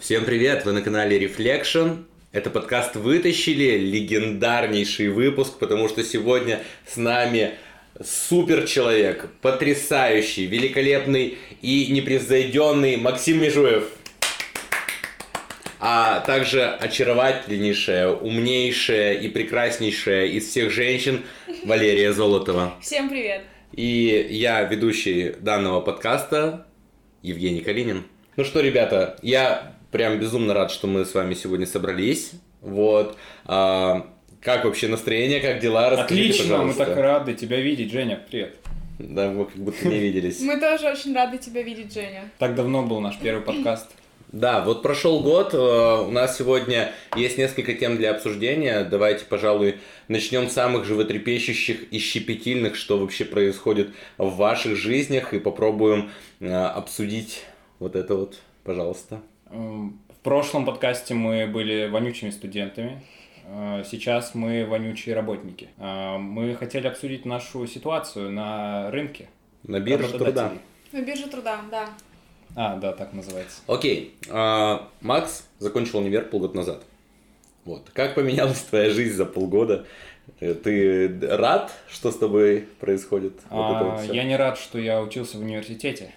Всем привет! Вы на канале Reflection. Это подкаст «Вытащили», легендарнейший выпуск, потому что сегодня с нами супер человек, потрясающий, великолепный и непревзойденный Максим Межуев. А также очаровательнейшая, умнейшая и прекраснейшая из всех женщин Валерия Золотова. Всем привет! И я, ведущий данного подкаста, Евгений Калинин. Ну что, ребята, я прям безумно рад, что мы с вами сегодня собрались. Вот. А, как вообще настроение, как дела? Расскажите, Отлично, мы пожалуйста. так рады тебя видеть, Женя, привет. Да, мы как будто не виделись. Мы тоже очень рады тебя видеть, Женя. Так давно был наш первый подкаст. Да, вот прошел год, э, у нас сегодня есть несколько тем для обсуждения. Давайте, пожалуй, начнем с самых животрепещущих и щепетильных, что вообще происходит в ваших жизнях, и попробуем э, обсудить вот это вот, пожалуйста. Эм, В прошлом подкасте мы были вонючими студентами, э, сейчас мы вонючие работники. Э, Мы хотели обсудить нашу ситуацию на рынке. На бирже труда. На бирже труда, да. А, да, так называется. Окей, а, Макс закончил универ полгода назад. Вот. Как поменялась твоя жизнь за полгода? Э, Ты рад, что с тобой происходит? Вот это вот А, всё? Я не рад, что я учился в университете.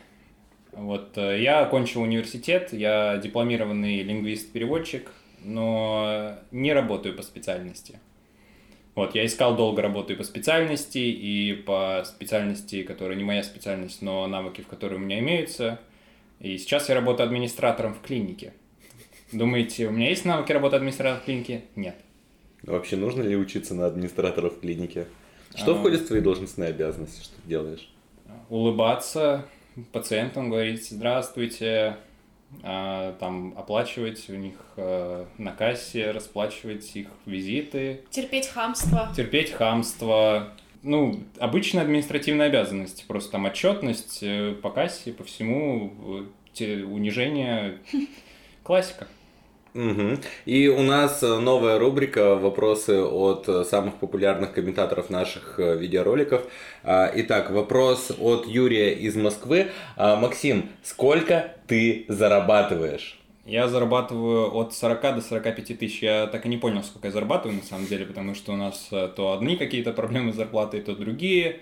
Вот э, я окончил университет, я дипломированный лингвист-переводчик, но не работаю по специальности. Вот, я искал долго работаю по специальности и по специальности, которая не моя специальность, но навыки, в которые у меня имеются. И сейчас я работаю администратором в клинике. Думаете, у меня есть навыки работы администратора в клинике? Нет. Вообще нужно ли учиться на администратора в клинике? Что А. входит в твои должностные обязанности, что ты делаешь? улыбаться пациентам, говорить «здравствуйте», а, там оплачивать у них э, на кассе, расплачивать их визиты, Терпеть хамство. терпеть хамство. Ну, обычная административная обязанность, просто там отчетность э, по кассе, по всему, унижение, классика. Мгм. И у нас э, новая рубрика «Вопросы от э, самых популярных комментаторов наших э, видеороликов». А, Итак, вопрос от Юрия из Москвы. А, Максим, сколько ты зарабатываешь? Я зарабатываю от 40 до 45 тысяч. Я так и не понял, сколько я зарабатываю на самом деле, потому что у нас то одни какие-то проблемы с зарплатой, то другие,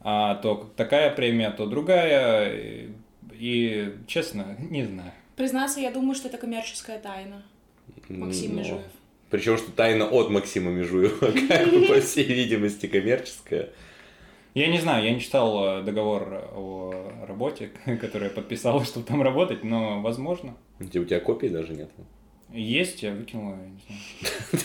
а то такая премия, то другая. И, честно, не знаю. Признаться, я думаю, что это коммерческая тайна. Максим Ну, Межуев. Причем, что тайна от Максима Межуева, как бы, по всей видимости, коммерческая. Я не знаю, я не читал э, договор о работе, который я подписал, чтобы там работать, но возможно. У тебя копии даже нет? Есть, я выкинул, я не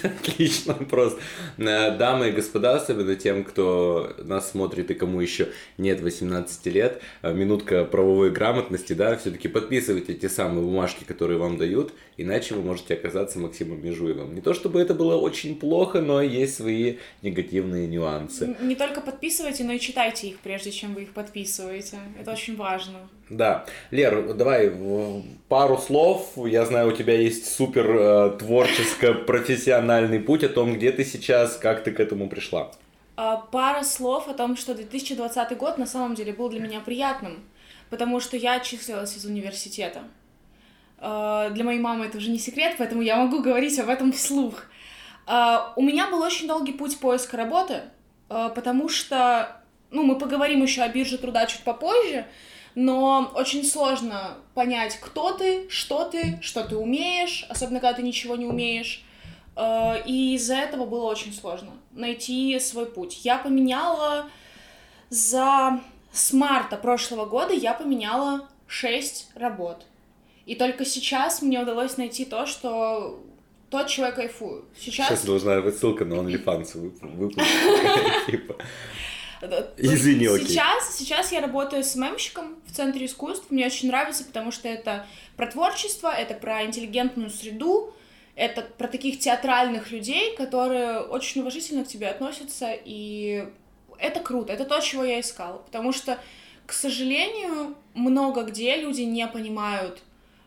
знаю. Отлично, просто. Э, Дамы и господа, особенно тем, кто нас смотрит и кому еще нет 18 лет, э, минутка правовой грамотности, да, все-таки подписывайте те самые бумажки, которые вам дают, иначе вы можете оказаться Максимом Межуевым. Не то чтобы это было очень плохо, но есть свои негативные нюансы. Не только подписывайте, но и читайте их, прежде чем вы их подписываете. Это очень важно. Да. Лер, давай пару слов. Я знаю, у тебя есть супер э, творческо-профессиональный путь о том, где ты сейчас, как ты к этому пришла. А, Пара слов о том, что 2020 год на самом деле был для меня приятным, потому что я отчислилась из университета. А, Для моей мамы это уже не секрет, поэтому я могу говорить об этом вслух. А, У меня был очень долгий путь поиска работы, потому что, ну, мы поговорим еще о бирже труда чуть попозже, но очень сложно понять, кто ты, что ты, что ты умеешь, особенно когда ты ничего не умеешь. Э, И из-за этого было очень сложно найти свой путь. Я поменяла за... С марта прошлого года я поменяла 6 работ. И только сейчас мне удалось найти то, что... То, от чего я кайфую. Сейчас Сейчас... должна быть ссылка на OnlyFans вып- Извини, окей. Сейчас, сейчас я работаю с мемщиком в Центре искусств. Мне очень нравится, потому что это про творчество, это про интеллигентную среду, это про таких театральных людей, которые очень уважительно к тебе относятся, и это круто, это то, чего я искала, потому что, к сожалению, много где люди не понимают,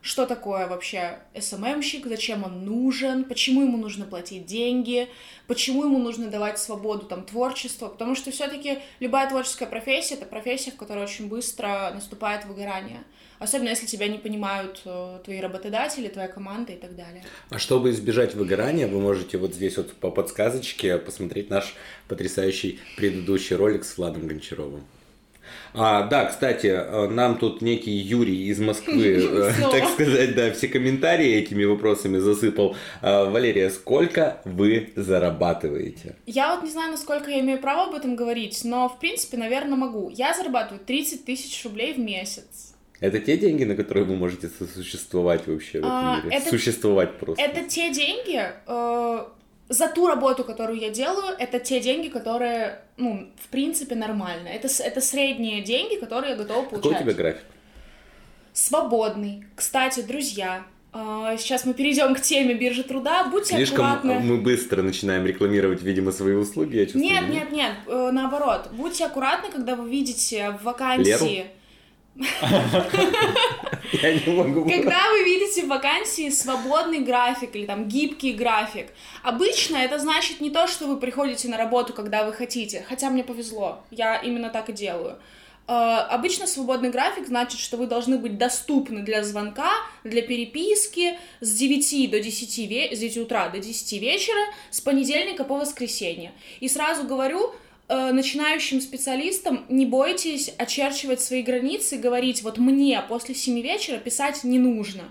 что такое вообще СММщик, зачем он нужен, почему ему нужно платить деньги, почему ему нужно давать свободу там творчеству, потому что все-таки любая творческая профессия это профессия, в которой очень быстро наступает выгорание. Особенно если тебя не понимают э, твои работодатели, твоя команда и так далее. А чтобы избежать выгорания, вы можете вот здесь вот по подсказочке посмотреть наш потрясающий предыдущий ролик с Владом Гончаровым. А, да, кстати, э, нам тут некий Юрий из Москвы, э, так сказать, да, все комментарии этими вопросами засыпал. А, Валерия, сколько вы зарабатываете? Я вот не знаю, насколько я имею право об этом говорить, но, в принципе, наверное, могу. Я зарабатываю 30 тысяч рублей в месяц. Это те деньги, на которые вы можете существовать вообще в этом а, мире? Это, существовать просто. Это те деньги, э, за ту работу, которую я делаю, это те деньги, которые, ну, в принципе, нормально. Это, это средние деньги, которые я готова получать. Какой у тебя график? Свободный. Кстати, друзья, а, Сейчас мы перейдем к теме биржи труда. Будьте Слишком аккуратны. мы быстро начинаем рекламировать, видимо, свои услуги, я чувствую. Нет, нет, нет, э, наоборот. Будьте аккуратны, когда вы видите в вакансии... Леру? Я не могу. Когда вы видите в вакансии свободный график или там гибкий график, обычно это значит не то, что вы приходите на работу, когда вы хотите, хотя мне повезло, я именно так и делаю. Uh, обычно свободный график значит, что вы должны быть доступны для звонка, для переписки с 9 до 10, ве- с 9 утра до 10 вечера, с понедельника по воскресенье. И сразу говорю, Э, начинающим специалистам не бойтесь очерчивать свои границы говорить, вот мне после 7 вечера писать не нужно.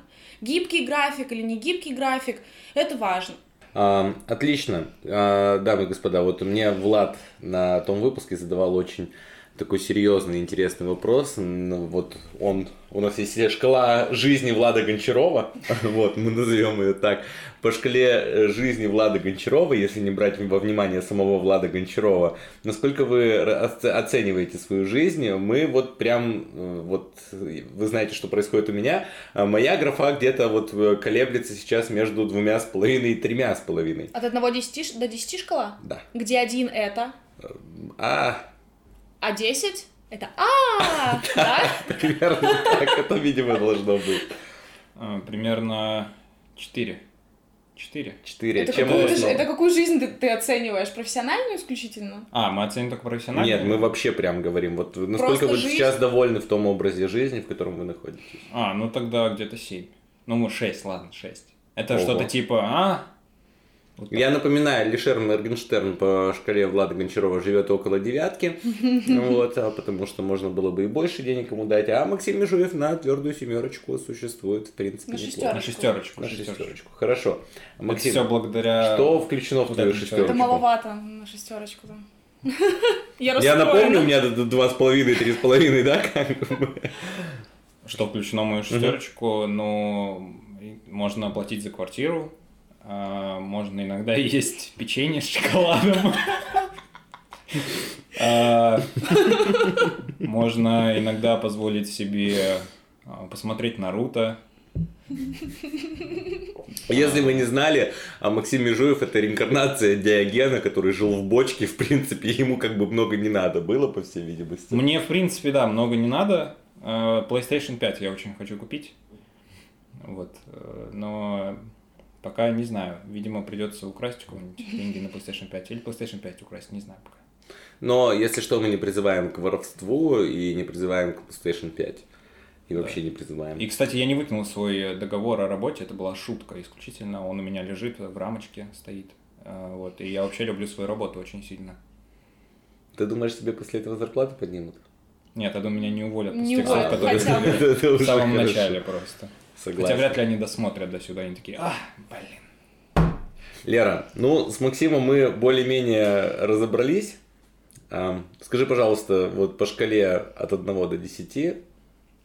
Гибкий график или не гибкий график, это важно. А, отлично. А, дамы и господа, вот мне Влад на том выпуске задавал очень такой серьезный, интересный вопрос. Ну, вот он, у нас есть шкала жизни Влада Гончарова, вот, мы назовем ее так. По шкале э, жизни Влада Гончарова, если не брать во внимание самого Влада Гончарова, насколько вы оцениваете свою жизнь, мы вот прям, э, вот, вы знаете, что происходит у меня, а моя графа где-то вот э, колеблется сейчас между двумя с половиной и тремя с половиной. От одного до десяти шкала? Да. Где один это? А, а 10 это а, да? Примерно так это, видимо, должно быть. А, примерно 4. 4. 4. Это, Чем какую, ты, это какую жизнь ты, ты оцениваешь? Профессиональную исключительно? А, мы оценим только профессиональную? Нет, мы вообще прям говорим. Вот насколько вы сейчас довольны в том образе жизни, в котором вы находитесь? А, ну тогда где-то 7. Ну, мы 6, ладно, 6. Это что-то типа, а, вот Я напоминаю, Лишер Моргенштерн по шкале Влада Гончарова живет около девятки, вот, а потому что можно было бы и больше денег ему дать, а Максим Межуев на твердую семерочку существует, в принципе, на шестерочку. На шестерочку. На шестерочку. Хорошо. Максим, все благодаря... Что включено в твою шестерочку? Это маловато на шестерочку, да. Я, Я напомню, у меня два с половиной, три с половиной, да? Что включено в мою шестерочку? Ну, можно оплатить за квартиру, можно иногда есть печенье с шоколадом. А, можно иногда позволить себе а, посмотреть Наруто. Если вы не знали, а Максим Межуев это реинкарнация Диогена, который жил в бочке, в принципе, ему как бы много не надо было, по всей видимости. Мне, в принципе, да, много не надо. PlayStation 5 я очень хочу купить. Вот. Э, но Пока не знаю. Видимо, придется украсть у кого-нибудь деньги на PlayStation 5 или PlayStation 5 украсть, не знаю пока. Но, если что, мы не призываем к воровству и не призываем к PlayStation 5. И да. вообще не призываем. И, кстати, я не выкинул свой договор о работе, это была шутка исключительно. Он у меня лежит в рамочке, стоит. А, вот. И я вообще люблю свою работу очень сильно. Ты думаешь, тебе после этого зарплату поднимут? Нет, я думаю, меня не уволят не после тех которые в самом начале просто. Согласен. Хотя вряд ли они досмотрят до сюда, они такие, а, блин. Лера, ну, с Максимом мы более-менее разобрались. Скажи, пожалуйста, вот по шкале от 1 до 10,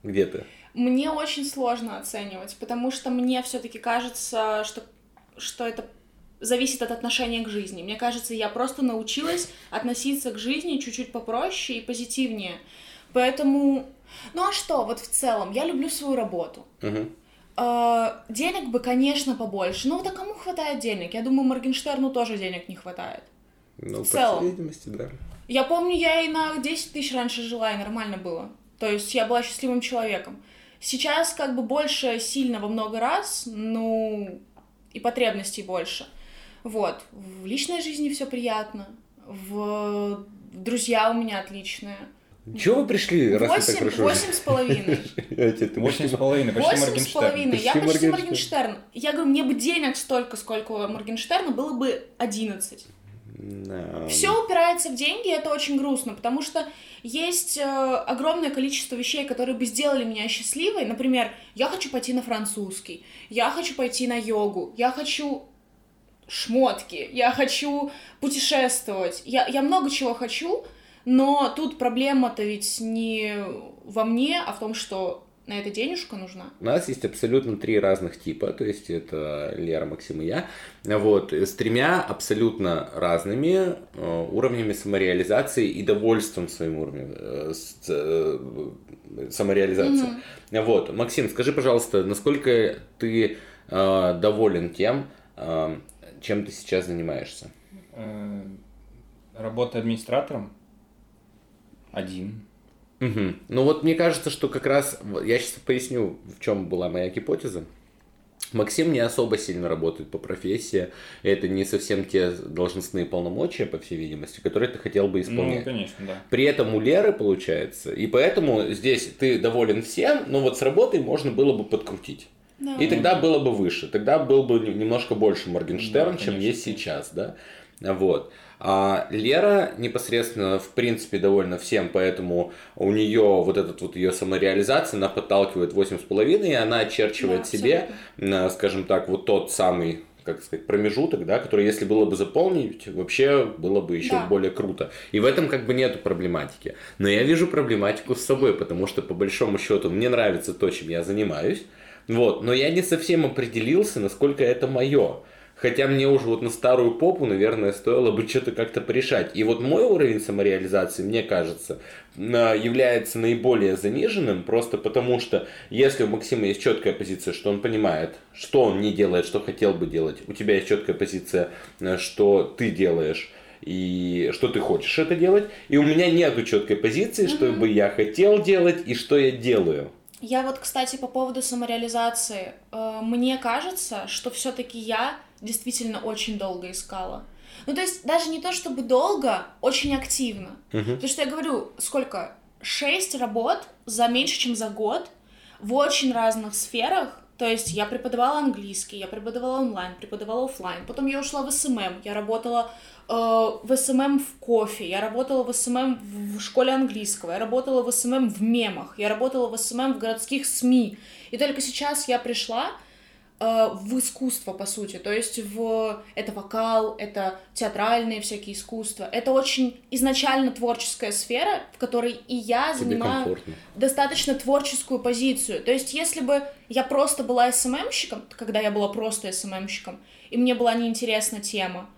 где ты? Мне очень сложно оценивать, потому что мне все-таки кажется, что, что это зависит от отношения к жизни. Мне кажется, я просто научилась относиться к жизни чуть-чуть попроще и позитивнее. Поэтому, ну а что, вот в целом, я люблю свою работу. А, денег бы, конечно, побольше. Но да кому хватает денег? Я думаю, Моргенштерну тоже денег не хватает. Ну, в целом. по видимости, да. Я помню, я и на 10 тысяч раньше жила, и нормально было. То есть я была счастливым человеком. Сейчас как бы больше сильно во много раз, ну, и потребностей больше. Вот. В личной жизни все приятно. В друзья у меня отличные. Чего вы пришли, раз вы так Восемь, хорошо восемь с половиной. Восемь с половиной, почти Восемь с Моргенштерн. половиной. Я Почти Моргенштерн. Я говорю, мне бы денег столько, сколько у Моргенштерна, было бы 11. Да. Все упирается в деньги, и это очень грустно, потому что есть э, огромное количество вещей, которые бы сделали меня счастливой. Например, я хочу пойти на французский, я хочу пойти на йогу, я хочу шмотки, я хочу путешествовать, я, я много чего хочу, но тут проблема-то ведь не во мне, а в том, что на это денежка нужна. У нас есть абсолютно три разных типа, то есть это Лера, Максим и я, вот, с тремя абсолютно разными э, уровнями самореализации и довольством своим уровнем э, э, самореализации. Вот, Максим, скажи, пожалуйста, насколько ты э, доволен тем, э, чем ты сейчас занимаешься? Э, Работа администратором. Один. Мгм. Ну вот мне кажется, что как раз, я сейчас поясню, в чем была моя гипотеза. Максим не особо сильно работает по профессии, и это не совсем те должностные полномочия, по всей видимости, которые ты хотел бы Ну, исполнять. конечно, да. При этом у Леры получается, и поэтому здесь ты доволен всем, но вот с работой можно было бы подкрутить. Да. И тогда было бы выше, тогда был бы немножко больше Моргенштерн, Да, чем есть сейчас, да. Вот. А Лера непосредственно, в принципе, довольна всем, поэтому у нее вот этот вот ее самореализация, она подталкивает 8,5, и она очерчивает Да, себе, на, скажем так, вот тот самый как сказать, промежуток, да, который, если было бы заполнить, вообще было бы еще Да. более круто. И в этом как бы нету проблематики. Но я вижу проблематику с собой, потому что, по большому счету, мне нравится то, чем я занимаюсь, вот, но я не совсем определился, насколько это мое. Хотя мне уже вот на старую попу, наверное, стоило бы что-то как-то порешать. И вот мой уровень самореализации, мне кажется, является наиболее заниженным, просто потому что если у Максима есть четкая позиция, что он понимает, что он не делает, что хотел бы делать, у тебя есть четкая позиция, э, что ты делаешь, и что ты хочешь это делать, и у меня нету четкой позиции, что бы я хотел делать и что я делаю. Я вот, кстати, по поводу самореализации. Э, Мне кажется, что все-таки я действительно очень долго искала. Ну, то есть, даже не то чтобы долго, очень активно. Потому что я говорю, сколько? Шесть работ за меньше, чем за год в очень разных сферах. То есть я преподавала английский, я преподавала онлайн, преподавала оффлайн. Потом я ушла в SMM, я работала э, в SMM в кофе, я работала в SMM в школе английского, я работала в SMM в мемах, я работала в SMM в городских СМИ. И только сейчас я пришла в искусство, по сути. То есть в... это вокал, это театральные всякие искусства. Это очень изначально творческая сфера, в которой и я Тебе занимаю комфортно. достаточно творческую позицию. То есть, если бы я просто была СММщиком, когда я была просто СММщиком, и мне была неинтересна тема,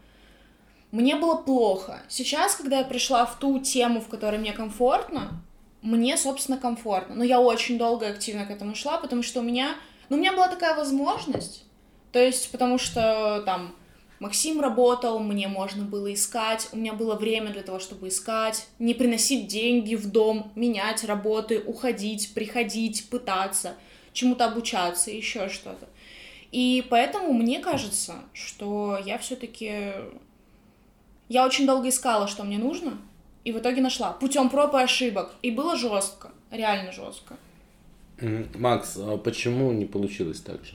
мне было плохо. Сейчас, когда я пришла в ту тему, в которой мне комфортно, мне, собственно, комфортно. Но я очень долго и активно к этому шла, потому что у меня... Ну, у меня была такая возможность. То есть, потому что там Максим работал, мне можно было искать, у меня было время для того, чтобы искать, не приносить деньги в дом, менять работы, уходить, приходить, пытаться, чему-то обучаться, еще что-то. И поэтому мне кажется, что я все-таки... Я очень долго искала, что мне нужно, и в итоге нашла. Путем проб и ошибок. И было жестко, реально жестко. Макс, а почему не получилось так же?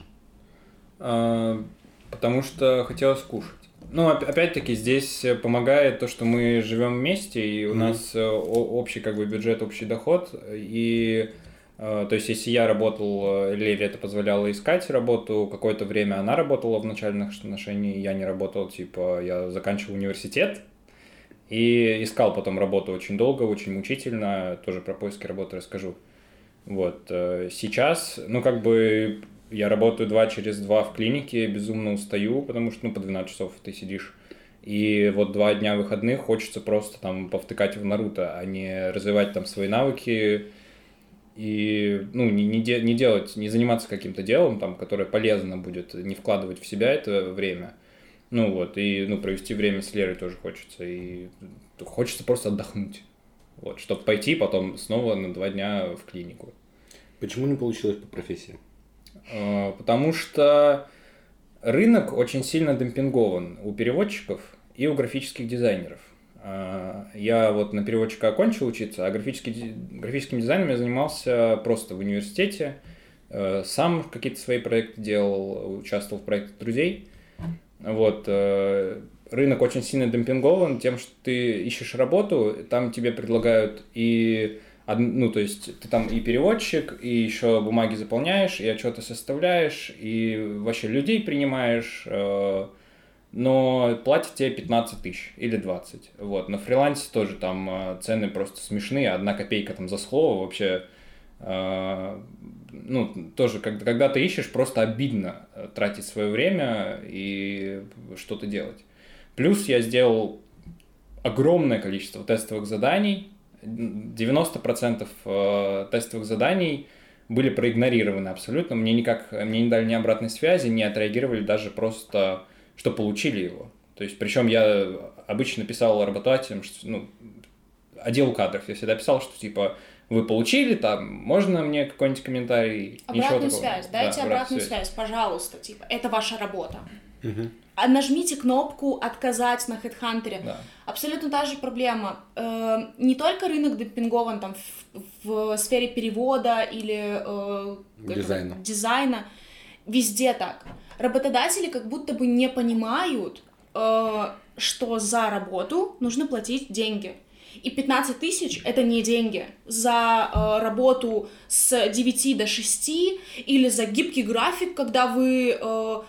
А, Потому что хотелось кушать. Ну, оп- опять-таки, здесь э, помогает то, что мы живем вместе, и у Мгм. нас э, общий как бы бюджет, общий доход. И э, то есть, если я работал, Лере это позволяло искать работу, какое-то время она работала в начальных отношениях, я не работал, типа, я заканчивал университет, и искал потом работу очень долго, очень мучительно, тоже про поиски работы расскажу. Вот, э, сейчас, ну, как бы, я работаю два через два в клинике, безумно устаю, потому что, ну, по 12 часов ты сидишь. И вот два дня выходных хочется просто там повтыкать в Наруто, а не развивать там свои навыки и, ну, не, не, де- не делать, не заниматься каким-то делом, там, которое полезно будет, не вкладывать в себя это время. Ну вот, и, ну, провести время с Лерой тоже хочется, и хочется просто отдохнуть. Вот, чтобы пойти потом снова на два дня в клинику. Почему не получилось по профессии? Э, потому что рынок очень сильно демпингован у переводчиков и у графических дизайнеров. Э, я вот на переводчика окончил учиться, а графический, графическим дизайном я занимался просто в университете. Э, сам какие-то свои проекты делал, участвовал в проектах друзей. Вот. Рынок очень сильно демпингован тем, что ты ищешь работу, там тебе предлагают и ну, то есть ты там и переводчик, и еще бумаги заполняешь, и отчеты составляешь, и вообще людей принимаешь, э, но платят тебе 15 тысяч или 20. Вот. На фрилансе тоже там э, цены просто смешные, одна копейка там за слово вообще э, ну, тоже, когда, когда ты ищешь, просто обидно тратить свое время и что-то делать. Плюс я сделал огромное количество тестовых заданий, 90% э, тестовых заданий были проигнорированы абсолютно. Мне никак, мне не дали ни обратной связи, не отреагировали даже просто, что получили его. То есть, причем я обычно писал работодателям, что, ну, отделу кадров, я всегда писал, что типа вы получили, там, можно мне какой-нибудь комментарий? Обратную связь, дайте да, обратную связь. связь, пожалуйста, типа, это ваша работа. Угу. А нажмите кнопку «Отказать» на HeadHunter. Да. Абсолютно та же проблема. Э, не только рынок демпингован там, в, в сфере перевода или э, дизайна. Этого, дизайна. Везде так. Работодатели как будто бы не понимают, э, что за работу нужно платить деньги. И 15 тысяч — это не деньги. За э, работу с 9 до 6 или за гибкий график, когда вы... Э,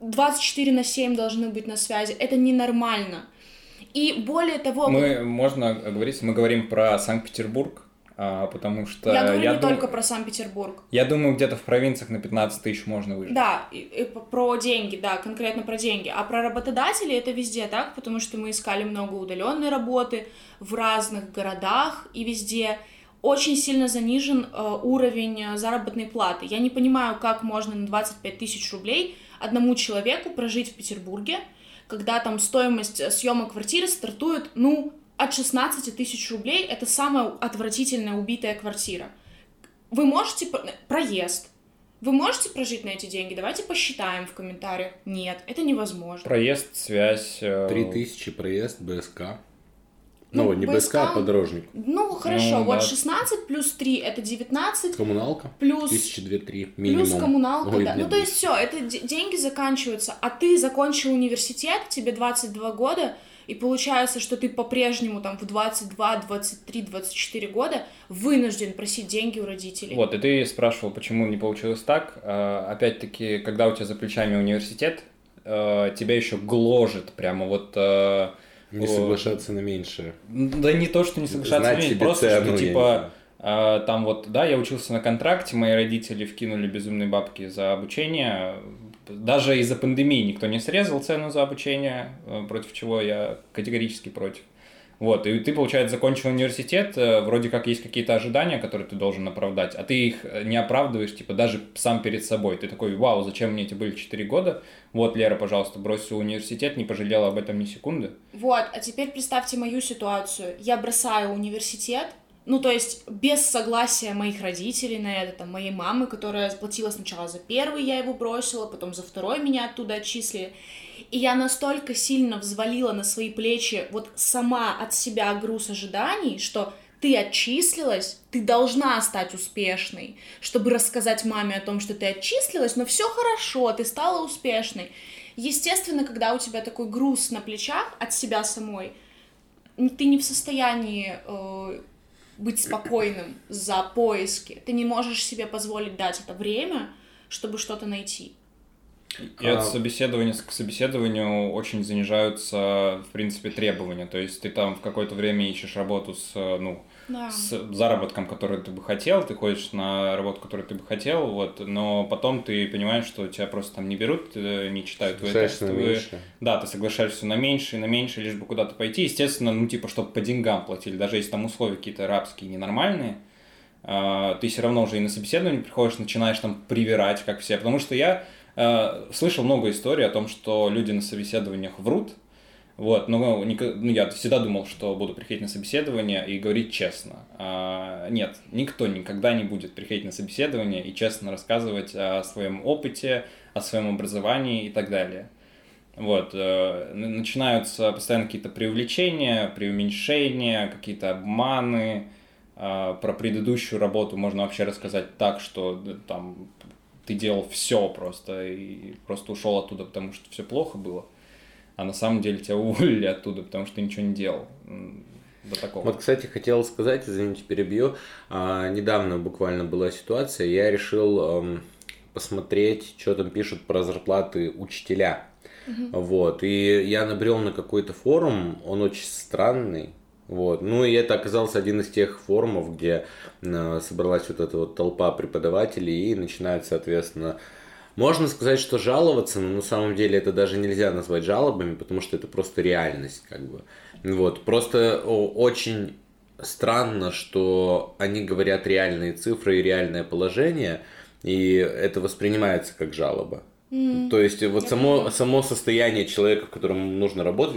24 на 7 должны быть на связи. Это ненормально. И более того... Мы, можно говорить, мы говорим про Санкт-Петербург, а, потому что... Я говорю я не дум... только про Санкт-Петербург. Я думаю, где-то в провинциях на 15 тысяч можно выжить. Да, и, и про деньги, да, конкретно про деньги. А про работодателей это везде так, потому что мы искали много удаленной работы в разных городах и везде очень сильно занижен э, уровень э, заработной платы. Я не понимаю, как можно на 25 тысяч рублей одному человеку прожить в Петербурге, когда там стоимость э, съема квартиры стартует, ну, от 16 тысяч рублей, это самая отвратительная убитая квартира. Вы можете... Проезд. Вы можете прожить на эти деньги? Давайте посчитаем в комментариях. Нет, это невозможно. Проезд, связь... Э... тысячи проезд, БСК. Ну, ну не БСК, а подорожник. Ну, хорошо, ну, вот да. 16 плюс 3 это 19. Коммуналка. Плюс... Тысячи две-три минимум. Плюс коммуналка, Ой, да. Ну, то есть все, это деньги заканчиваются. А ты закончил университет, тебе 22 года, и получается, что ты по-прежнему там в 22, 23, 24 года вынужден просить деньги у родителей. Вот, и ты спрашивал, почему не получилось так. А, опять-таки, когда у тебя за плечами университет, а, тебя еще гложет прямо вот не соглашаться на меньшее. Да не то, что не соглашаться Знать на меньшее, просто цену, что типа а, там вот, да, я учился на контракте, мои родители вкинули безумные бабки за обучение. Даже из-за пандемии никто не срезал цену за обучение, э, против чего я категорически против. Вот, и ты, получается, закончил университет, э, вроде как есть какие-то ожидания, которые ты должен оправдать, а ты их э, не оправдываешь, типа, даже сам перед собой. Ты такой, вау, зачем мне эти были 4 года? Вот, Лера, пожалуйста, бросила университет, не пожалела об этом ни секунды. Вот, а теперь представьте мою ситуацию. Я бросаю университет, ну, то есть, без согласия моих родителей на это, там, моей мамы, которая заплатила сначала за первый, я его бросила, потом за второй меня оттуда отчислили. И я настолько сильно взвалила на свои плечи вот сама от себя груз ожиданий, что ты отчислилась, ты должна стать успешной, чтобы рассказать маме о том, что ты отчислилась, но все хорошо, ты стала успешной. Естественно, когда у тебя такой груз на плечах от себя самой, ты не в состоянии э, быть спокойным за поиски. Ты не можешь себе позволить дать это время, чтобы что-то найти. И от а собеседования к собеседованию очень занижаются, в принципе, требования. То есть ты там в какое-то время ищешь работу с, ну, да. с заработком, который ты бы хотел, ты ходишь на работу, которую ты бы хотел, вот, но потом ты понимаешь, что тебя просто там не берут, э, не читают твои тестовые. Да, ты соглашаешься на меньше и на меньше, лишь бы куда-то пойти. Естественно, ну, типа, чтобы по деньгам платили, даже если там условия какие-то рабские, ненормальные, а, ты все равно уже и на собеседование приходишь, начинаешь там привирать, как все. Потому что я э, слышал много историй о том, что люди на собеседованиях врут, Вот, но ну, я всегда думал, что буду приходить на собеседование и говорить честно. А, нет, никто никогда не будет приходить на собеседование и честно рассказывать о своем опыте, о своем образовании и так далее. Вот, э, начинаются постоянно какие-то преувеличения, преуменьшения, какие-то обманы. Э, про предыдущую работу можно вообще рассказать так, что там ты делал все просто и просто ушел оттуда, потому что все плохо было а на самом деле тебя уволили оттуда, потому что ты ничего не делал. До такого. Вот, кстати, хотел сказать, извините, перебью. А, недавно буквально была ситуация, я решил эм, посмотреть, что там пишут про зарплаты учителя. Угу. Вот, и я набрел на какой-то форум, он очень странный, вот. Ну и это оказался один из тех форумов, где э, собралась вот эта вот толпа преподавателей и начинают, соответственно, можно сказать, что жаловаться, но на самом деле это даже нельзя назвать жалобами, потому что это просто реальность, как бы. Вот, просто очень странно, что они говорят реальные цифры и реальное положение, и это воспринимается как жалоба. Mm. То есть вот само, само состояние человека, которому нужно работать,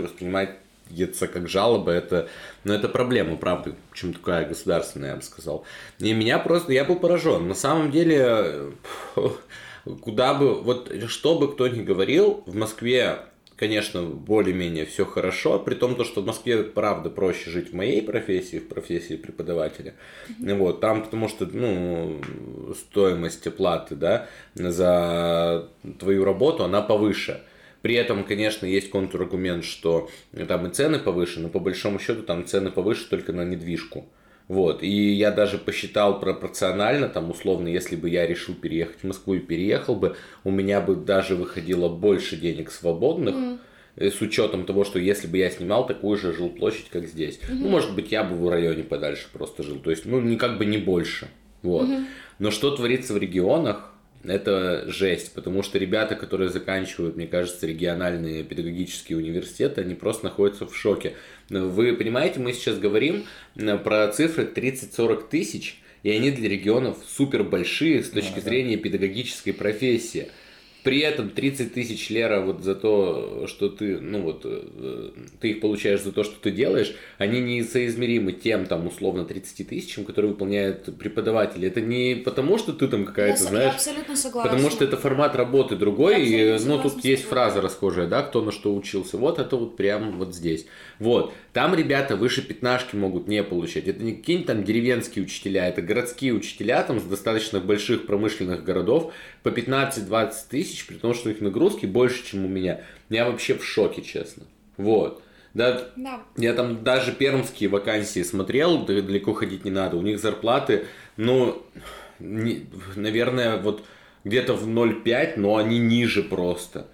воспринимается как жалоба, это, ну, это проблема, правда, чем такая государственная, я бы сказал. И меня просто, я был поражен. На самом деле, куда бы, вот что бы кто ни говорил, в Москве, конечно, более-менее все хорошо, при том, то, что в Москве, правда, проще жить в моей профессии, в профессии преподавателя. Вот, там, потому что, ну, стоимость оплаты, да, за твою работу, она повыше. При этом, конечно, есть контраргумент, что там и цены повыше, но по большому счету там цены повыше только на недвижку. Вот, и я даже посчитал пропорционально, там, условно, если бы я решил переехать в Москву и переехал бы, у меня бы даже выходило больше денег свободных, mm с учетом того, что если бы я снимал такую же жилплощадь, как здесь. Mm-hmm. Ну, может быть, я бы в районе подальше просто жил. То есть, ну, никак бы не больше. Вот. Mm-hmm. Но что творится в регионах, это жесть, потому что ребята, которые заканчивают, мне кажется, региональные педагогические университеты, они просто находятся в шоке. Вы понимаете, мы сейчас говорим э, про цифры 30-40 тысяч, и они для регионов супер большие с точки да, зрения да. педагогической профессии при этом 30 тысяч лера вот за то, что ты, ну вот, э, ты их получаешь за то, что ты делаешь, они несоизмеримы тем, там, условно, 30 тысячам, которые выполняют преподаватели. Это не потому, что ты там какая-то, я, знаешь... Я абсолютно согласна. Потому что это формат работы другой, и, ну, тут есть фраза расхожая, да, кто на что учился. Вот это вот прям вот здесь. Вот. Там ребята выше пятнашки могут не получать. Это не какие-нибудь там деревенские учителя, это городские учителя там с достаточно больших промышленных городов по 15-20 тысяч, при том, что их нагрузки больше, чем у меня. Я вообще в шоке, честно. Вот. Да, да. Я там даже пермские вакансии смотрел, далеко ходить не надо. У них зарплаты, ну, не, наверное, вот где-то в 0,5, но они ниже просто.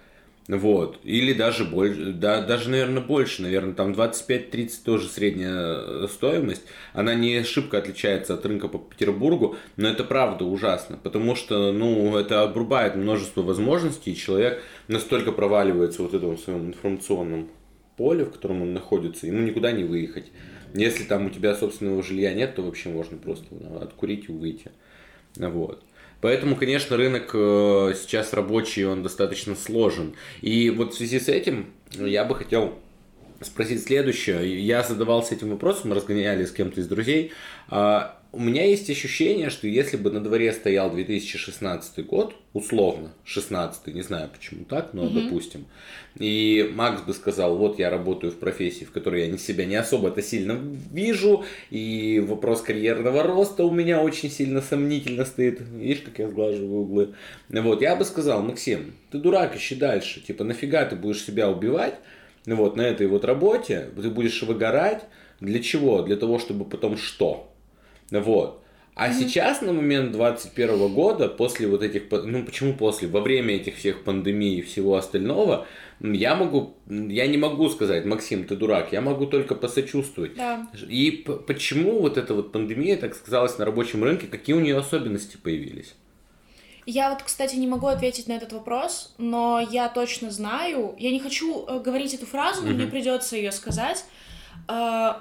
Вот. Или даже больше, да, даже, наверное, больше, наверное, там 25-30 тоже средняя э, стоимость. Она не шибко отличается от рынка по Петербургу, но это правда ужасно, потому что, ну, это обрубает множество возможностей, и человек настолько проваливается вот этом своем информационном поле, в котором он находится, ему никуда не выехать. Если там у тебя собственного жилья нет, то вообще можно просто откурить и выйти. Вот. Поэтому, конечно, рынок э, сейчас рабочий, он достаточно сложен. И вот в связи с этим я бы хотел спросить следующее. Я задавался этим вопросом, разгоняли с кем-то из друзей. А, у меня есть ощущение, что если бы на дворе стоял 2016 год, условно, 16 не знаю почему так, но угу. допустим, и Макс бы сказал, вот я работаю в профессии, в которой я себя не особо-то сильно вижу, и вопрос карьерного роста у меня очень сильно сомнительно стоит, видишь, как я сглаживаю углы, вот, я бы сказал, Максим, ты дурак, ищи дальше, типа, нафига ты будешь себя убивать, вот, на этой вот работе, ты будешь выгорать, для чего? Для того, чтобы потом что? Вот. А mm-hmm. сейчас, на момент 21 года, после вот этих, ну почему после, во время этих всех пандемий и всего остального, я могу, я не могу сказать, Максим, ты дурак, я могу только посочувствовать. Да. И почему вот эта вот пандемия так сказалась на рабочем рынке, какие у нее особенности появились? Я вот, кстати, не могу ответить на этот вопрос, но я точно знаю, я не хочу э, говорить эту фразу, но mm-hmm. мне придется ее сказать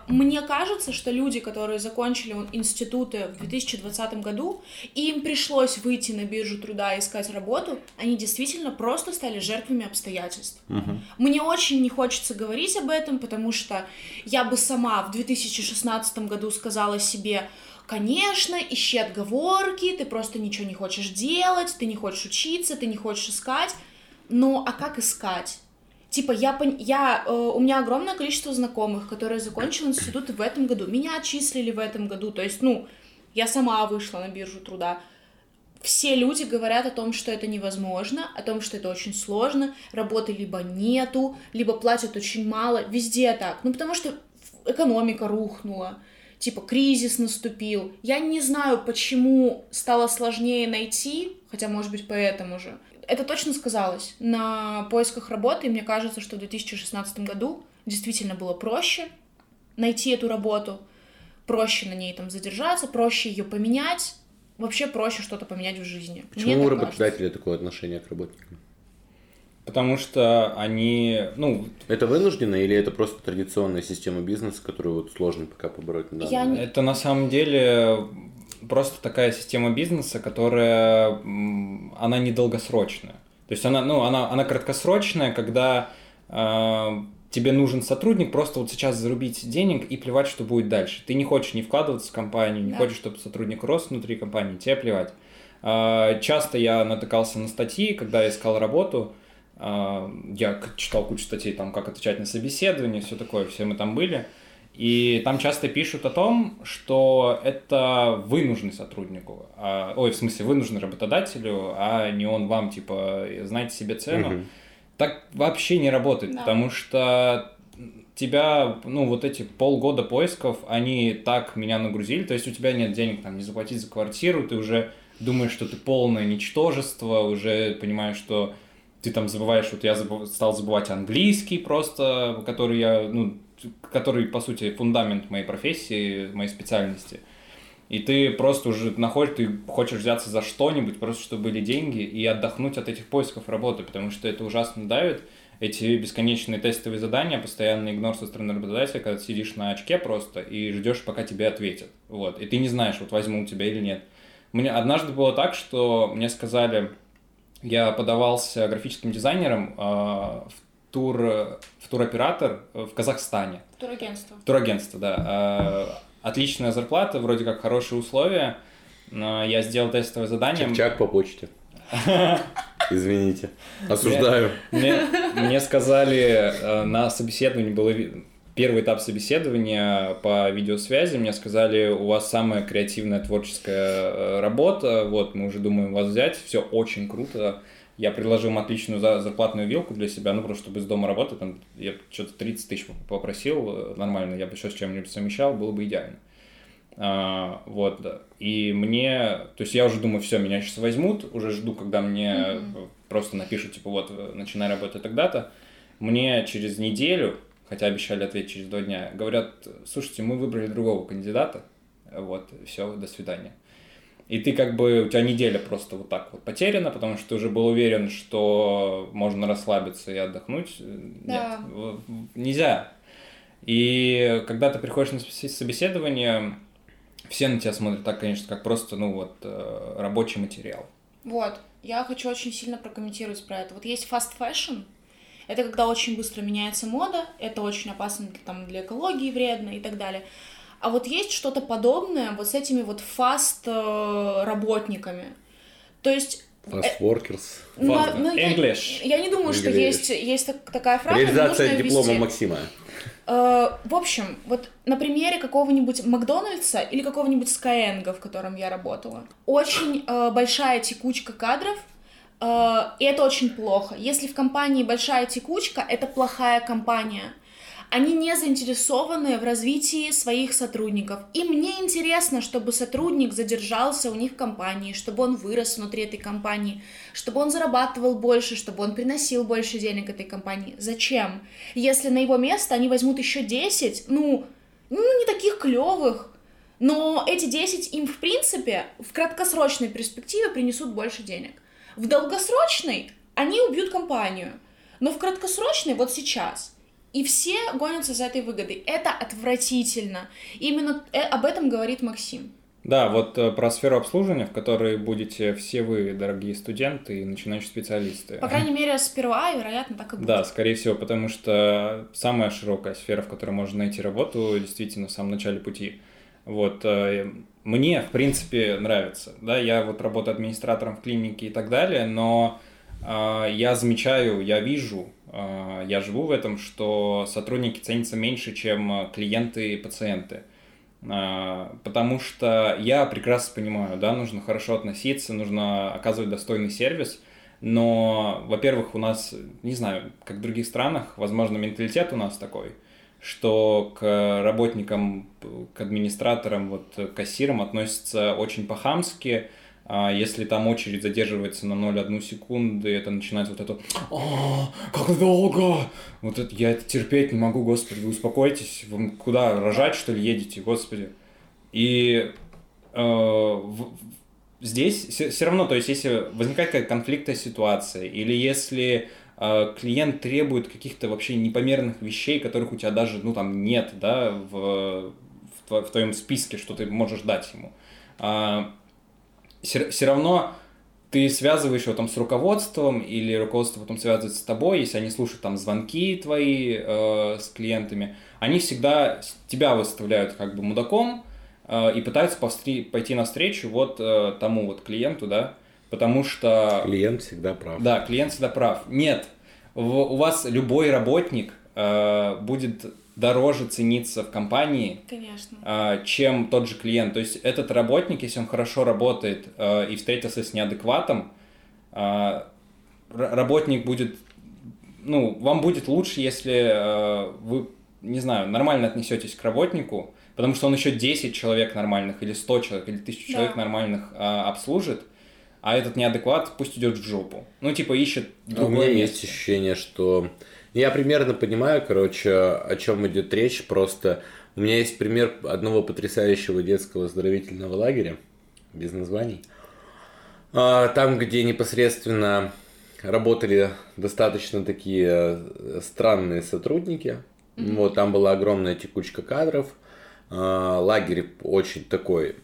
мне кажется, что люди, которые закончили институты в 2020 году, и им пришлось выйти на биржу труда и искать работу, они действительно просто стали жертвами обстоятельств. Мгм. Мне очень не хочется говорить об этом, потому что я бы сама в 2016 году сказала себе, конечно, ищи отговорки, ты просто ничего не хочешь делать, ты не хочешь учиться, ты не хочешь искать. Но а как искать? Типа, я, я, э, у меня огромное количество знакомых, которые закончили институт в этом году. Меня отчислили в этом году. То есть, ну, я сама вышла на биржу труда. Все люди говорят о том, что это невозможно, о том, что это очень сложно, работы либо нету, либо платят очень мало, везде так. Ну, потому что экономика рухнула, типа кризис наступил. Я не знаю, почему стало сложнее найти, хотя, может быть, поэтому же. Это точно сказалось на поисках работы, и мне кажется, что в 2016 году действительно было проще найти эту работу, проще на ней там задержаться, проще ее поменять, вообще проще что-то поменять в жизни. Почему у работодателя такое отношение к работникам? Потому что они, ну, Это вынуждено или это просто традиционная система бизнеса, которую вот сложно пока побороть Я это на самом деле просто такая система бизнеса, которая, она недолгосрочная. То есть она, ну, она, она краткосрочная, когда э, тебе нужен сотрудник, просто вот сейчас зарубить денег и плевать, что будет дальше. Ты не хочешь не вкладываться в компанию, не Да. хочешь, чтобы сотрудник рос внутри компании, тебе плевать. Э, часто я натыкался на статьи, когда я искал работу, я к- читал кучу статей, там, как отвечать на собеседование, все такое, все мы там были. И там часто пишут о том, что это вы нужны сотруднику, а- ой, в смысле, вы нужны работодателю, а не он вам, типа, знаете себе цену. Мгм. Так вообще не работает, Да. потому что тебя, ну, вот эти полгода поисков, они так меня нагрузили, то есть у тебя нет денег там не заплатить за квартиру, ты уже думаешь, что ты полное ничтожество, уже понимаешь, что ты там забываешь, вот я забыв- стал забывать английский просто, который я, ну, который, по сути, фундамент моей профессии, моей специальности. И ты просто уже находишь, ты хочешь взяться за что-нибудь, просто чтобы были деньги, и отдохнуть от этих поисков работы, потому что это ужасно давит. Эти бесконечные тестовые задания, постоянный игнор со стороны работодателя, когда ты сидишь на очке просто и ждешь, пока тебе ответят. Вот. И ты не знаешь, вот возьму тебя или нет. Мне однажды было так, что мне сказали, я подавался графическим дизайнером а, в тур, в туроператор в Казахстане. Турагентство. Турагентство, да. А, Отличная зарплата, вроде как хорошие условия. Но я сделал тестовое задание. Чак-чак по почте. Извините. Осуждаю. Мне, мне сказали э, на собеседовании, было ви- первый этап собеседования по видеосвязи, мне сказали, у вас самая креативная творческая э, работа, вот, мы уже думаем вас взять, все очень круто. Я предложил им отличную за- зарплатную вилку для себя, ну, просто чтобы из дома работать, там, я что-то 30 тысяч попросил, э, нормально, я бы еще с чем-нибудь совмещал, было бы идеально. А, вот, да. И мне, то есть я уже думаю, все, меня сейчас возьмут, уже жду, когда мне Мгм. просто напишут, типа, вот, начинай работать тогда-то. Мне через неделю, хотя обещали ответить через два дня, говорят, слушайте, мы выбрали другого кандидата, вот, все, до свидания. И ты как бы, у тебя неделя просто вот так вот потеряна, потому что ты уже был уверен, что можно расслабиться и отдохнуть. Да. Нет, нельзя. И когда ты приходишь на собес- собеседование, все на тебя смотрят так, конечно, как просто, ну вот, э, рабочий материал. Вот, я хочу очень сильно прокомментировать про это. Вот есть fast fashion, это когда очень быстро меняется мода, это очень опасно для, там, для экологии, вредно и так далее. А вот есть что-то подобное вот с этими вот фаст э, работниками. То есть Fast workers. ну, ну, я- English. Я, не думаю, что English. есть, есть так- такая фраза. Реализация диплома ввести. Максима. Э, В общем, вот на примере какого-нибудь Макдональдса или какого-нибудь Skyeng, в котором я работала, очень э, большая текучка кадров, э, и это очень плохо. Если в компании большая текучка, это плохая компания. Они не заинтересованы в развитии своих сотрудников. И мне интересно, чтобы сотрудник задержался у них в компании, чтобы он вырос внутри этой компании, чтобы он зарабатывал больше, чтобы он приносил больше денег этой компании. Зачем? Если на его место они возьмут еще 10, ну, ну не таких клевых, но эти 10 им, в принципе, в краткосрочной перспективе принесут больше денег. В долгосрочной они убьют компанию, но в краткосрочной, вот сейчас, И все гонятся за этой выгодой. Это отвратительно. Именно э, об этом говорит Максим. Да, вот э, про сферу обслуживания, в которой будете все вы, дорогие студенты и начинающие специалисты. По крайней мере, сперва, вероятно, так и будет. Да, скорее всего, потому что самая широкая сфера, в которой можно найти работу, действительно, в самом начале пути. Вот, э, мне, в принципе, нравится, да, я вот работаю администратором в клинике и так далее, но э, я замечаю, я вижу, э, я живу в этом, что сотрудники ценятся меньше, чем клиенты и пациенты. А, потому что я прекрасно понимаю, да, нужно хорошо относиться, нужно оказывать достойный сервис, но, во-первых, у нас, не знаю, как в других странах, возможно, менталитет у нас такой, что к работникам, к администраторам, вот к кассирам относятся очень по-хамски, а если там очередь задерживается на 0,1 секунды, это начинается вот это «А, как долго!» Вот это, я это терпеть не могу, господи, вы успокойтесь, вы куда, рожать, что ли, едете, господи? И э, в, здесь все равно, то есть, если возникает какая-то конфликтная ситуация, или если клиент требует каких-то вообще непомерных вещей, которых у тебя даже, ну, там, нет, да, в, в, твоем списке, что ты можешь дать ему, все, все равно ты связываешь его там с руководством, или руководство потом связывается с тобой, если они слушают там звонки твои э, с клиентами, они всегда тебя выставляют как бы мудаком э, и пытаются повстри- пойти навстречу вот э, тому вот клиенту, да, потому что... Клиент всегда прав. Да, клиент всегда прав. Нет, у вас любой работник э, будет дороже цениться в компании, Конечно. А, чем тот же клиент. То есть этот работник, если он хорошо работает а, и встретился с неадекватом, а, работник будет, ну, вам будет лучше, если вы, не знаю, нормально отнесетесь к работнику, потому что он еще 10 человек нормальных, или 100 человек, или 1000 да. человек нормальных обслужит, а этот неадекват пусть идет в жопу. Ну, типа, ищет другое У меня место. есть ощущение, что я примерно понимаю, короче, о чем идет речь. Просто у меня есть пример одного потрясающего детского оздоровительного лагеря, без названий. А, там, где непосредственно работали достаточно такие э, странные сотрудники. Mm-hmm. Вот там была огромная текучка кадров. А, лагерь очень такой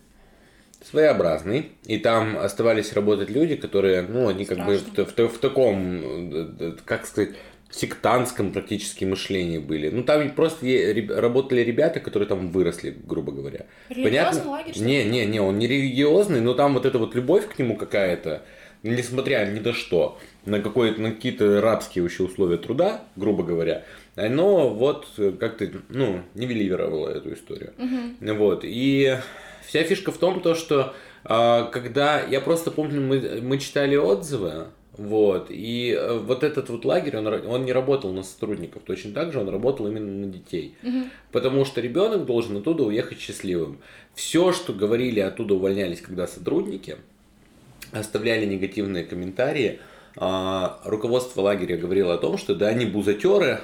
своеобразный. И там оставались работать люди, которые, ну, они как Страшно. бы в, в, в таком, э, как сказать, сектантском практически мышлении были. Ну, там просто работали ребята, которые там выросли, грубо говоря. Понятно? лагерь? Не, не, не, он не религиозный, но там вот эта вот любовь к нему какая-то, несмотря ни на что, на, какой на какие-то рабские еще условия труда, грубо говоря, оно вот как-то, ну, нивелировало эту историю. Угу. Вот, и вся фишка в том, то, что а, когда, я просто помню, мы, мы читали отзывы, вот. И э, вот этот вот лагерь, он, он не работал на сотрудников. Точно так же он работал именно на детей. Угу. Потому что ребенок должен оттуда уехать счастливым. Все, что говорили, оттуда увольнялись, когда сотрудники, оставляли негативные комментарии. А, руководство лагеря говорило о том, что да, они бузатеры,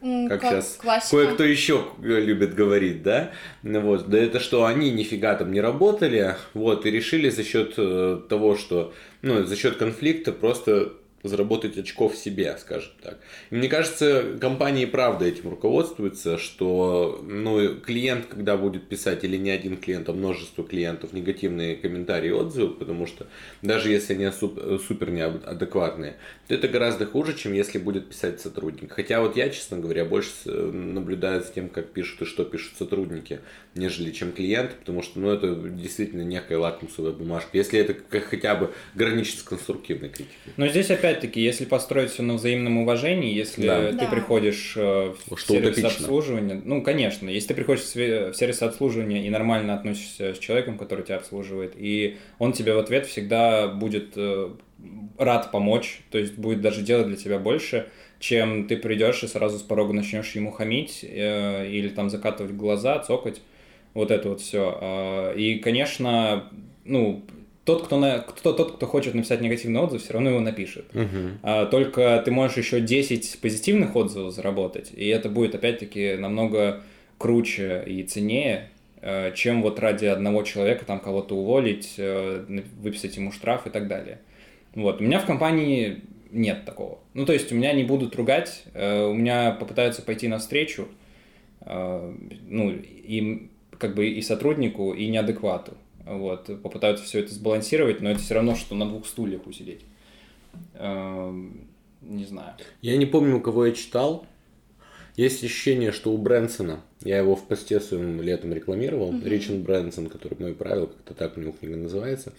как, как сейчас классика. кое-кто еще любит говорить, да, вот, да это что они нифига там не работали, вот, и решили за счет э, того, что, ну, за счет конфликта просто заработать очков себе, скажем так. И мне кажется, компании правда этим руководствуются, что ну, клиент, когда будет писать, или не один клиент, а множество клиентов, негативные комментарии и отзывы, потому что даже если они супер неадекватные, то это гораздо хуже, чем если будет писать сотрудник. Хотя вот я, честно говоря, больше наблюдаю за тем, как пишут и что пишут сотрудники, нежели чем клиент, потому что ну, это действительно некая лакмусовая бумажка, если это хотя бы граничит с конструктивной критикой. Но здесь опять опять-таки, если построить все на взаимном уважении, если да. ты да. приходишь э, в Что сервис утопично. обслуживания, ну, конечно, если ты приходишь в сервис обслуживания и нормально относишься с человеком, который тебя обслуживает, и он тебе в ответ всегда будет э, рад помочь, то есть будет даже делать для тебя больше, чем ты придешь и сразу с порога начнешь ему хамить э, или там закатывать глаза, цокать, вот это вот все. А, и, конечно, ну, тот, кто, на, кто, тот, кто хочет написать негативный отзыв, все равно его напишет. Uh-huh. А, только ты можешь еще 10 позитивных отзывов заработать, и это будет опять-таки намного круче и ценнее, э, чем вот ради одного человека там кого-то уволить, э, выписать ему штраф и так далее. Вот. У меня в компании нет такого. Ну, то есть у меня не будут ругать, э, у меня попытаются пойти навстречу, ну, им как бы и сотруднику, и неадеквату. Вот, попытаются все это сбалансировать, но это все равно, что на двух стульях усидеть. Э, не знаю. Я не помню, у кого я читал. Есть ощущение, что у Брэнсона, я его в посте своем летом рекламировал, mm-hmm. Ричард Брэнсон, который мой правил, как-то так у него книга называется,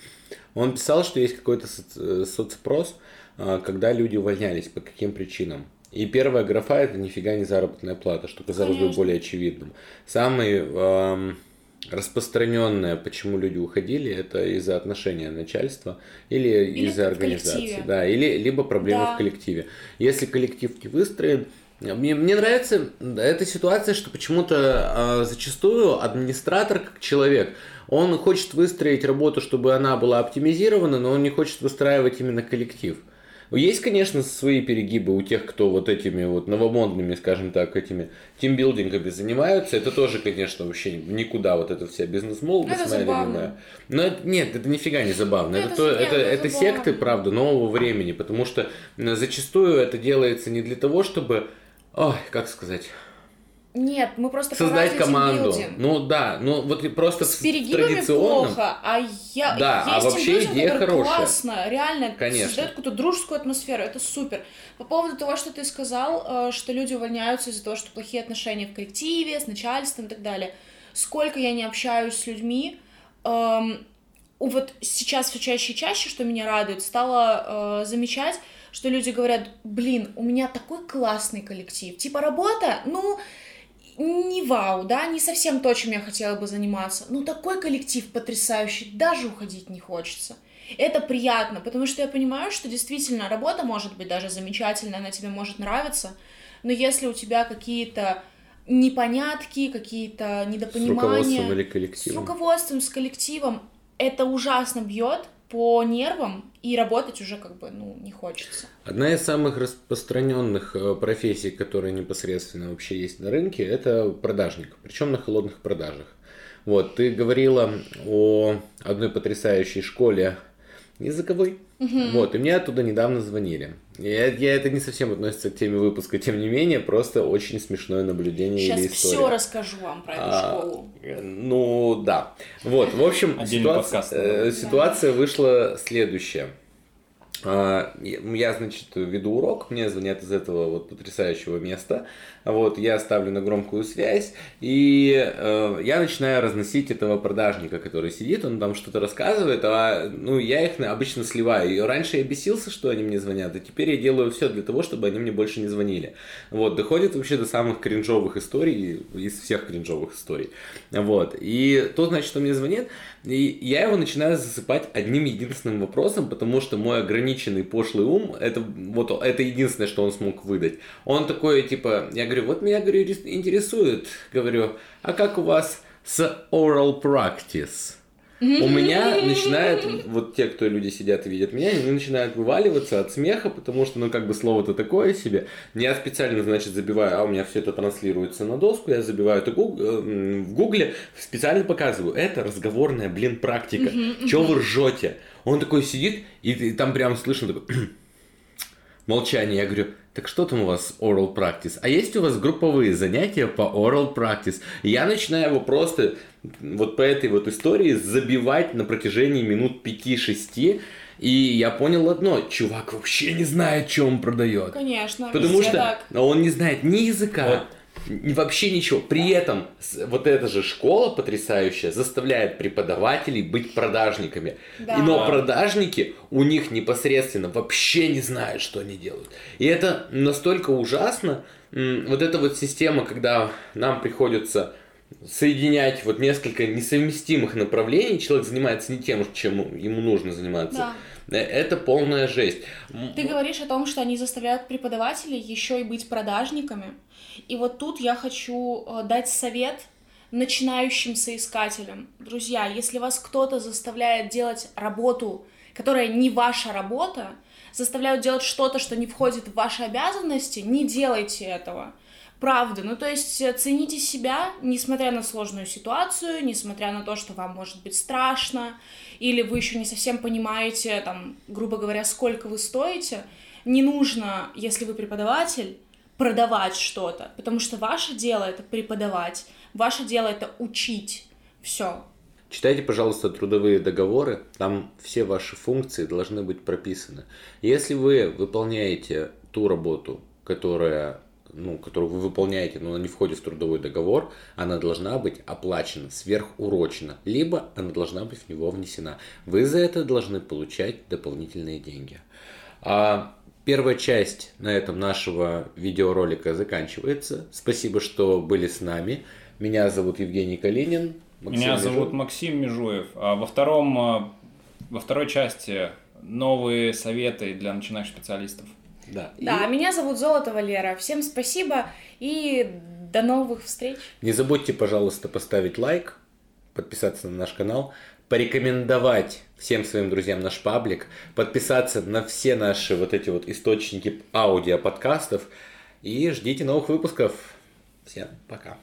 он писал, что есть какой-то соци- соцпрос, а, когда люди увольнялись, по каким причинам. И первая графа это нифига не заработная плата, что казалось Конечно. бы более очевидным. Самый эм, распространенное, почему люди уходили, это из-за отношения начальства или, или из-за организации. Да, или либо проблемы да. в коллективе. Если коллектив не выстроен, мне, мне нравится эта ситуация, что почему-то э, зачастую администратор как человек, он хочет выстроить работу, чтобы она была оптимизирована, но он не хочет выстраивать именно коллектив. Есть, конечно, свои перегибы у тех, кто вот этими вот новомодными, скажем так, этими тимбилдингами занимаются. Это тоже, конечно, вообще никуда вот эта вся бизнес-молодость моя любимая. Но это, нет, это нифига не забавно. Это, это, то, это, это, это секты, правда, нового времени, потому что зачастую это делается не для того, чтобы, ой, как сказать нет, мы просто создать команду. Ну да, ну вот просто с перегибами плохо, а я да, а есть а вообще идея хорошая. Классно, реально Конечно. создает какую-то дружескую атмосферу, это супер. По поводу того, что ты сказал, э, что люди увольняются из-за того, что плохие отношения в коллективе, с начальством и так далее. Сколько я не общаюсь с людьми, эм, вот сейчас все чаще и чаще, что меня радует, стала э, замечать, что люди говорят, блин, у меня такой классный коллектив, типа работа, ну не вау, да, не совсем то, чем я хотела бы заниматься, но такой коллектив потрясающий, даже уходить не хочется. Это приятно, потому что я понимаю, что действительно работа может быть даже замечательная, она тебе может нравиться, но если у тебя какие-то непонятки, какие-то недопонимания... С руководством или коллективом. С руководством, с коллективом, это ужасно бьет, по нервам, и работать уже как бы, ну, не хочется. Одна из самых распространенных э, профессий, которые непосредственно вообще есть на рынке, это продажник, причем на холодных продажах. Вот, ты говорила о одной потрясающей школе языковой. Угу. Вот, и мне оттуда недавно звонили. Я, я это не совсем относится к теме выпуска, тем не менее, просто очень смешное наблюдение Сейчас или история. все расскажу вам про эту а, школу. Ну, да. Вот, в общем, ситуация, э, ситуация вышла следующая. А, я, значит, веду урок, мне звонят из этого вот потрясающего места, вот, я ставлю на громкую связь, и э, я начинаю разносить этого продажника, который сидит, он там что-то рассказывает, а, ну, я их обычно сливаю. И раньше я бесился, что они мне звонят, и теперь я делаю все для того, чтобы они мне больше не звонили. Вот, доходит вообще до самых кринжовых историй, из всех кринжовых историй. Вот, и тот, значит, что мне звонит, и я его начинаю засыпать одним единственным вопросом, потому что мой ограниченный пошлый ум, это вот это единственное, что он смог выдать. Он такой, типа, я говорю, вот меня, говорю, интересует, говорю, а как у вас с oral practice? У меня начинает, вот те, кто люди сидят и видят меня, они начинают вываливаться от смеха, потому что, ну, как бы слово-то такое себе. Я специально, значит, забиваю, а у меня все это транслируется на доску, я забиваю это э, в гугле, специально показываю. Это разговорная, блин, практика. Чего вы ржете? Он такой сидит, и, там прям слышно такое молчание. Я говорю, так что там у вас oral practice? А есть у вас групповые занятия по oral practice? Я начинаю его просто вот по этой вот истории забивать на протяжении минут 5-6. И я понял одно, чувак вообще не знает, что он продает. Конечно. Потому что так. он не знает ни языка, вот вообще ничего. При этом вот эта же школа потрясающая заставляет преподавателей быть продажниками. Да. Но продажники у них непосредственно вообще не знают, что они делают. И это настолько ужасно. Вот эта вот система, когда нам приходится соединять вот несколько несовместимых направлений, человек занимается не тем, чем ему нужно заниматься. Да. Э, это полная жесть. Ты говоришь о том, что они заставляют преподавателей еще и быть продажниками. И вот тут я хочу э, дать совет начинающим соискателям. Друзья, если вас кто-то заставляет делать работу, которая не ваша работа, заставляют делать что-то, что не входит в ваши обязанности, не делайте этого. Правда, ну то есть э, цените себя, несмотря на сложную ситуацию, несмотря на то, что вам может быть страшно, или вы еще не совсем понимаете, там, грубо говоря, сколько вы стоите, Не нужно, если вы преподаватель, продавать что-то, потому что ваше дело это преподавать, ваше дело это учить. Все. Читайте, пожалуйста, трудовые договоры, там все ваши функции должны быть прописаны. Если вы выполняете ту работу, которая ну, которую вы выполняете, но она не входит в трудовой договор, она должна быть оплачена сверхурочно, либо она должна быть в него внесена. Вы за это должны получать дополнительные деньги. А первая часть на этом нашего видеоролика заканчивается. Спасибо, что были с нами. Меня зовут Евгений Калинин. Максим Меня Межуев. зовут Максим Межуев. А во втором, а, во второй части новые советы для начинающих специалистов. Да. Да, и... меня зовут Золото Валера. Всем спасибо и до новых встреч. Не забудьте, пожалуйста, поставить лайк, подписаться на наш канал, порекомендовать всем своим друзьям наш паблик, подписаться на все наши вот эти вот источники аудио подкастов и ждите новых выпусков. Всем пока.